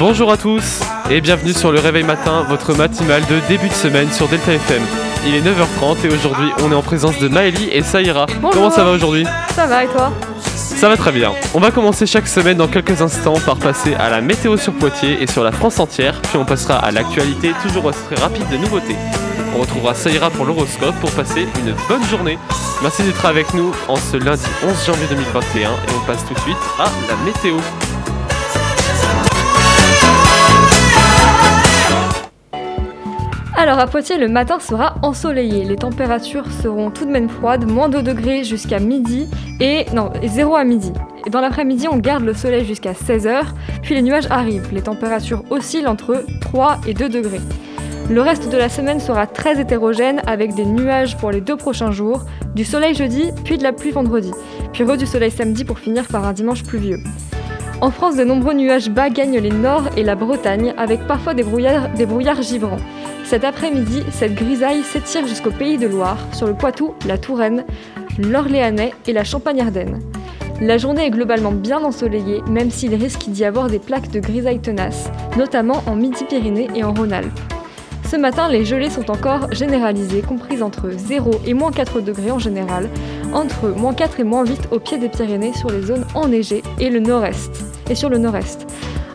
Bonjour à tous et bienvenue sur le Réveil Matin, votre matinale de début de semaine sur Delta FM. Il est 9h30 et aujourd'hui on est en présence de Maëlie et Saïra. Bonjour. Comment ça va aujourd'hui? Ça va et toi? Ça va très bien. On va commencer chaque semaine dans quelques instants par passer à la météo sur Poitiers et sur la France entière, puis on passera à l'actualité toujours très rapide de nouveautés. On retrouvera Saïra pour l'horoscope pour passer une bonne journée. Merci d'être avec nous en ce lundi 11 janvier 2021 et on passe tout de suite à la météo. Alors à Poitiers, le matin sera ensoleillé. Les températures seront tout de même froides, moins 2 degrés jusqu'à midi et non, 0 à midi. Et dans l'après-midi, on garde le soleil jusqu'à 16h, puis les nuages arrivent. Les températures oscillent entre 3 et 2 degrés. Le reste de la semaine sera très hétérogène avec des nuages pour les deux prochains jours, du soleil jeudi, puis de la pluie vendredi, puis re du soleil samedi pour finir par un dimanche pluvieux. En France, de nombreux nuages bas gagnent les Nord et la Bretagne, avec parfois des brouillards, des. Cet après-midi, cette grisaille s'étire jusqu'au pays de Loire, sur le Poitou, la Touraine, l'Orléanais et la Champagne-Ardenne. La journée est globalement bien ensoleillée, même s'il risque d'y avoir des plaques de grisaille tenaces, notamment en Midi-Pyrénées et en Rhône-Alpes. Ce matin, les gelées sont encore généralisées, comprises entre 0 et moins 4 degrés en général, entre moins 4 et moins 8 au pied des Pyrénées sur les zones enneigées et le nord-est, et sur le nord-est.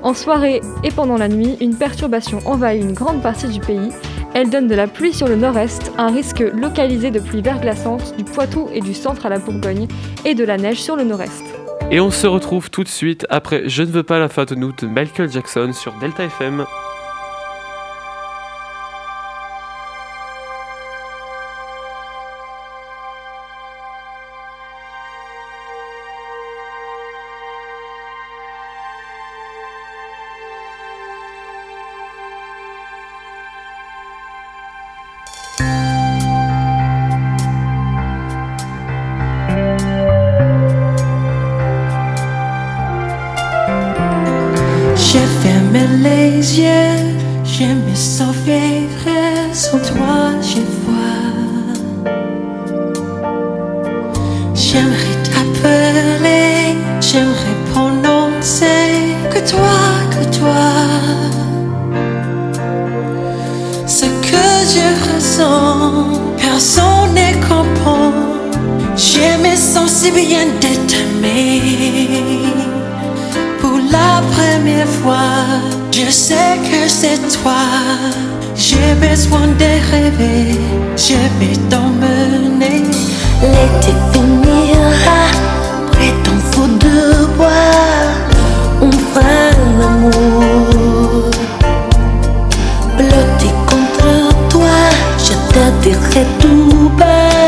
En soirée et pendant la nuit, une perturbation envahit une grande partie du pays. Elle donne de la pluie sur le nord-est, un risque localisé de pluie verglaçante du Poitou et du centre à la Bourgogne, et de la neige sur le nord-est. Et on se retrouve tout de suite après Je ne veux pas la fin de nous de Michael Jackson sur Delta FM. Ressens, personne ne comprend. Je me sens si bien de t'aimer. Pour la première fois, je sais que c'est toi. J'ai besoin de rêver, je vais t'emmener. L'été finira près ton feu de bois. Te dirai tout bas.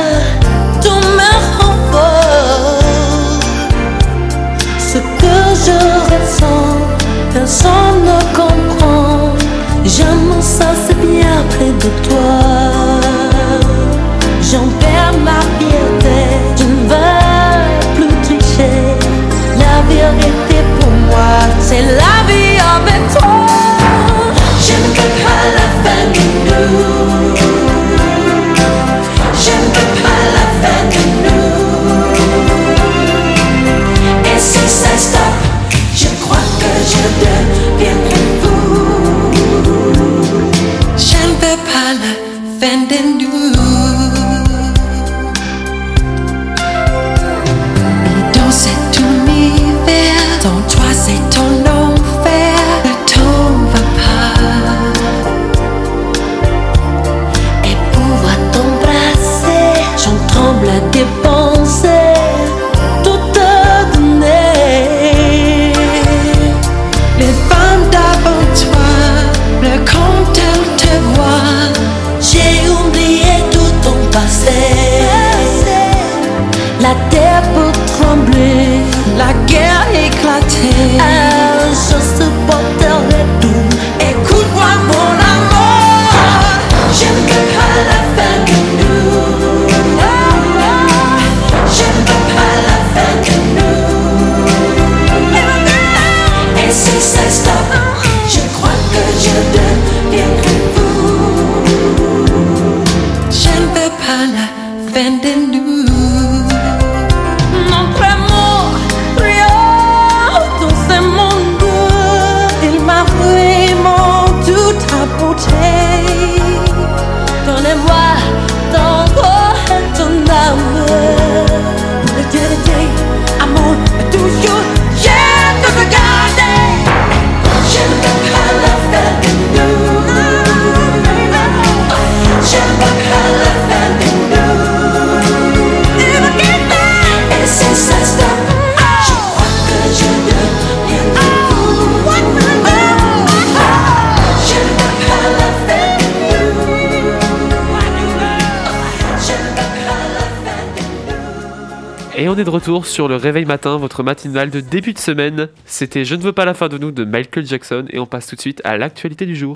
Et on est de retour sur le réveil matin, votre matinale de début de semaine. C'était Je ne veux pas la fin de nous de Michael Jackson et on passe tout de suite à l'actualité du jour.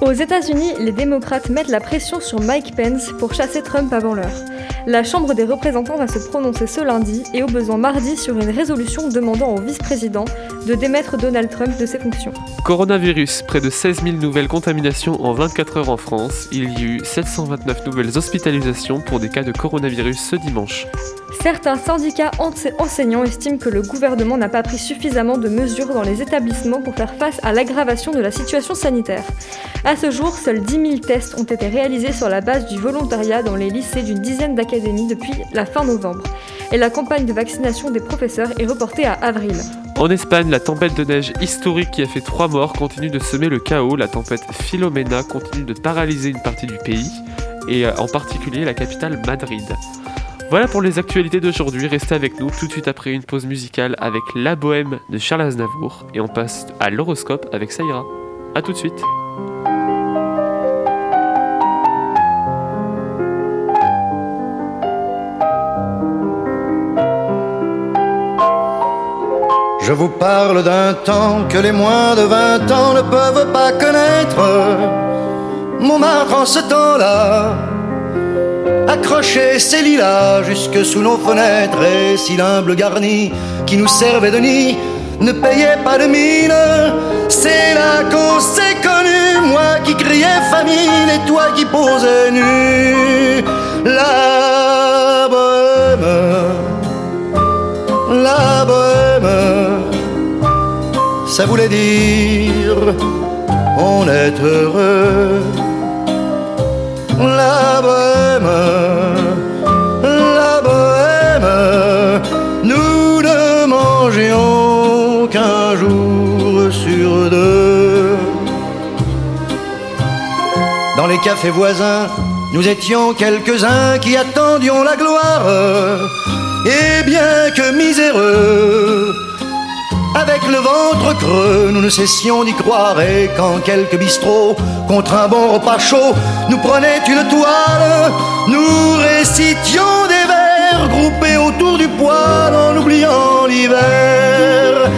Aux États-Unis, les démocrates mettent la pression sur Mike Pence pour chasser Trump avant l'heure. La Chambre des représentants va se prononcer ce lundi et au besoin mardi sur une résolution demandant au vice-président de démettre Donald Trump de ses fonctions. Coronavirus, près de 16 000 nouvelles contaminations en 24 heures en France. Il y a eu 729 nouvelles hospitalisations pour des cas de coronavirus ce dimanche. Certains syndicats ense- enseignants estiment que le gouvernement n'a pas pris suffisamment de mesures dans les établissements pour faire face à l'aggravation de la situation sanitaire. À ce jour, seuls 10 000 tests ont été réalisés sur la base du volontariat dans les lycées d'une dizaine d'académies depuis la fin novembre. Et la campagne de vaccination des professeurs est reportée à avril. En Espagne, la tempête de neige historique qui a fait 3 morts continue de semer le chaos. La tempête Philomena continue de paralyser une partie du pays, et euh, en particulier la capitale Madrid. Voilà pour les actualités d'aujourd'hui. Restez avec nous tout de suite après une pause musicale avec La Bohème de Charles Aznavour, et on passe à l'horoscope avec Saïra. A tout de suite. Je vous parle d'un temps que les moins de 20 ans ne peuvent pas connaître. Montmartre en ce temps-là accrochait ses lilas jusque sous nos fenêtres et si l'humble garni qui nous servait de nid ne payait pas de mine, c'est là qu'on s'est connu, moi qui criais famine et toi qui posais nu. La bohème la bohème, ça voulait dire on est heureux. La bohème, Voisins, nous étions quelques-uns qui attendions la gloire. Et bien que miséreux, avec le ventre creux, nous ne cessions d'y croire. Et quand quelques bistrots, contre un bon repas chaud, nous prenaient une toile, nous récitions des vers groupés autour du poêle en oubliant l'hiver.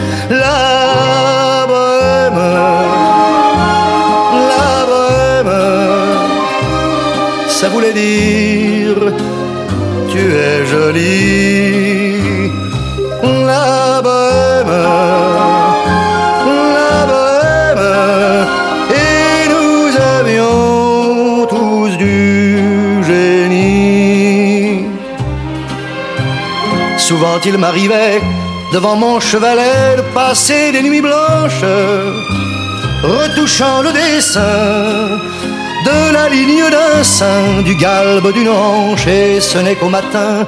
Ça voulait dire tu es jolie. La bohème, la bohème, et nous avions tous du génie. Souvent il m'arrivait devant mon chevalet de passer des nuits blanches, retouchant le dessin de la ligne d'un sein, du galbe d'une hanche, et ce n'est qu'au matin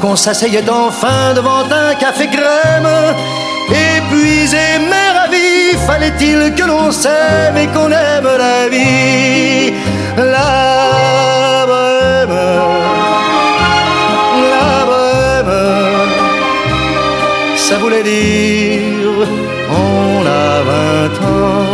qu'on s'asseyait enfin devant un café crème. Épuisé mais ravi, fallait-il que l'on s'aime et qu'on aime la vie? La bohème, la ça voulait dire on a vingt.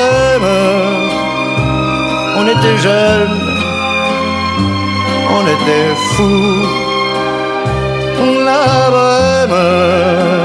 était jeunes, on était fous. La bohème,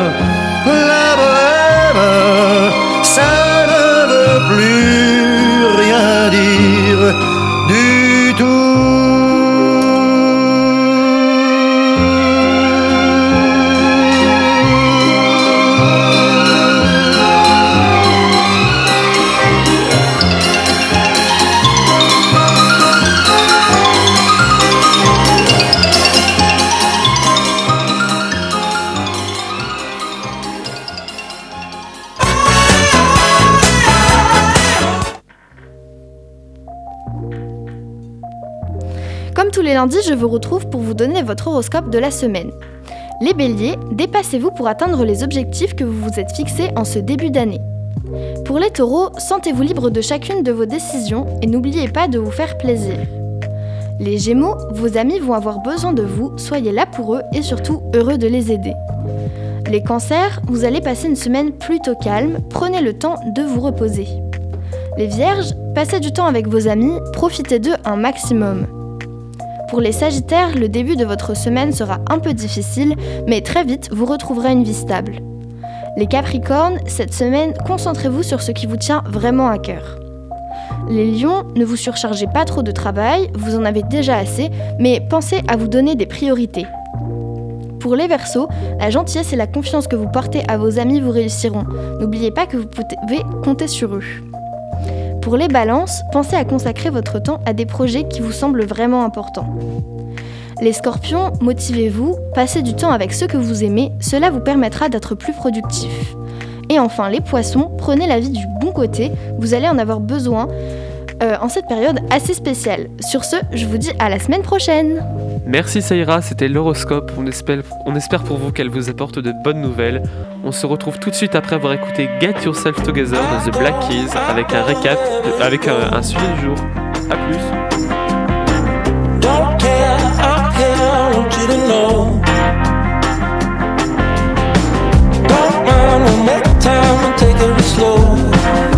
lundi, je vous retrouve pour vous donner votre horoscope de la semaine. Les béliers, dépassez-vous pour atteindre les objectifs que vous vous êtes fixés en ce début d'année. Pour les taureaux, sentez-vous libre de chacune de vos décisions et n'oubliez pas de vous faire plaisir. Les gémeaux, vos amis vont avoir besoin de vous, soyez là pour eux et surtout heureux de les aider. Les cancers, vous allez passer une semaine plutôt calme, prenez le temps de vous reposer. Les vierges, passez du temps avec vos amis, profitez d'eux un maximum. Pour les sagittaires, le début de votre semaine sera un peu difficile, mais très vite vous retrouverez une vie stable. Les capricornes, cette semaine, concentrez-vous sur ce qui vous tient vraiment à cœur. Les lions, ne vous surchargez pas trop de travail, vous en avez déjà assez, mais pensez à vous donner des priorités. Pour les Verseaux, la gentillesse et la confiance que vous portez à vos amis vous réussiront. N'oubliez pas que vous pouvez compter sur eux. Pour les balances, pensez à consacrer votre temps à des projets qui vous semblent vraiment importants. Les scorpions, motivez-vous, passez du temps avec ceux que vous aimez, cela vous permettra d'être plus productif. Et enfin, les poissons, prenez la vie du bon côté, vous allez en avoir besoin euh, en cette période assez spéciale. Sur ce, je vous dis à la semaine prochaine Merci Saïra, c'était l'horoscope. On espère, on espère pour vous qu'elle vous apporte de bonnes nouvelles. On se retrouve tout de suite après avoir écouté Get Yourself Together de The Black Keys avec un récap, de- avec un, un suivi du jour. A plus. Don't care, I'm here, I want you to know. Don't mind, we'll make time and take it slow.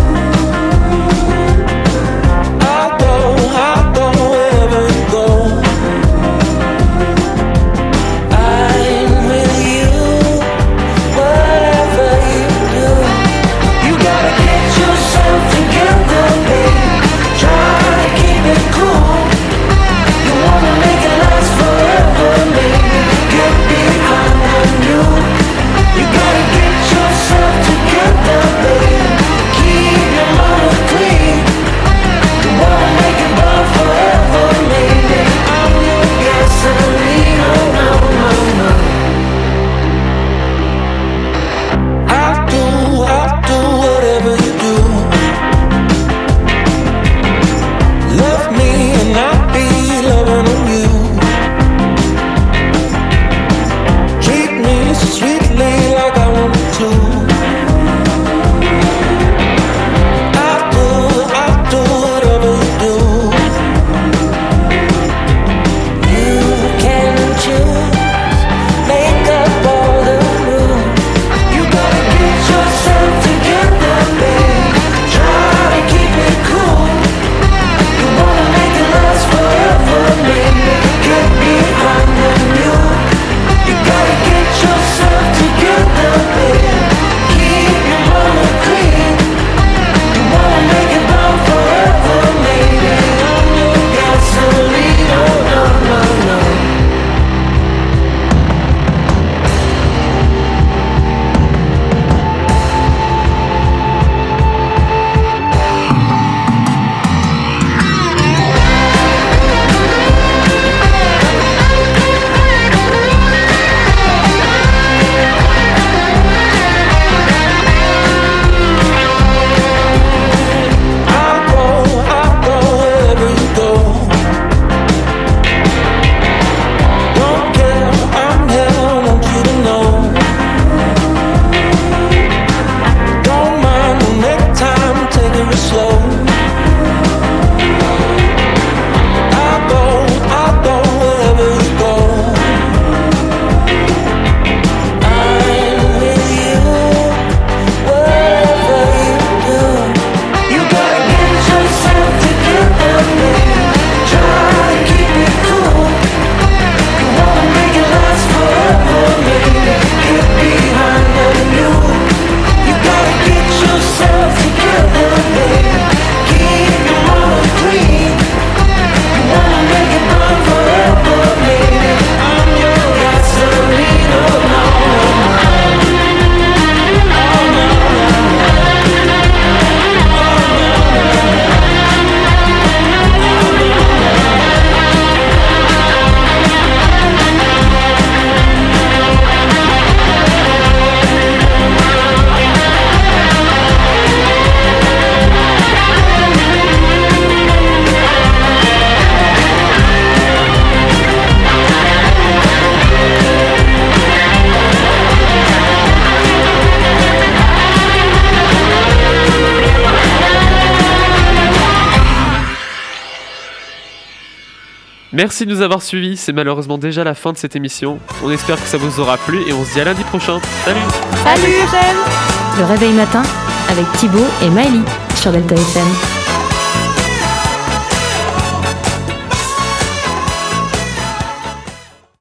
Merci de nous avoir suivis, c'est malheureusement déjà la fin de cette émission. On espère que ça vous aura plu et on se dit à lundi prochain. Salut Salut, Le réveil matin avec Thibaut et Maëlie sur Delta FM.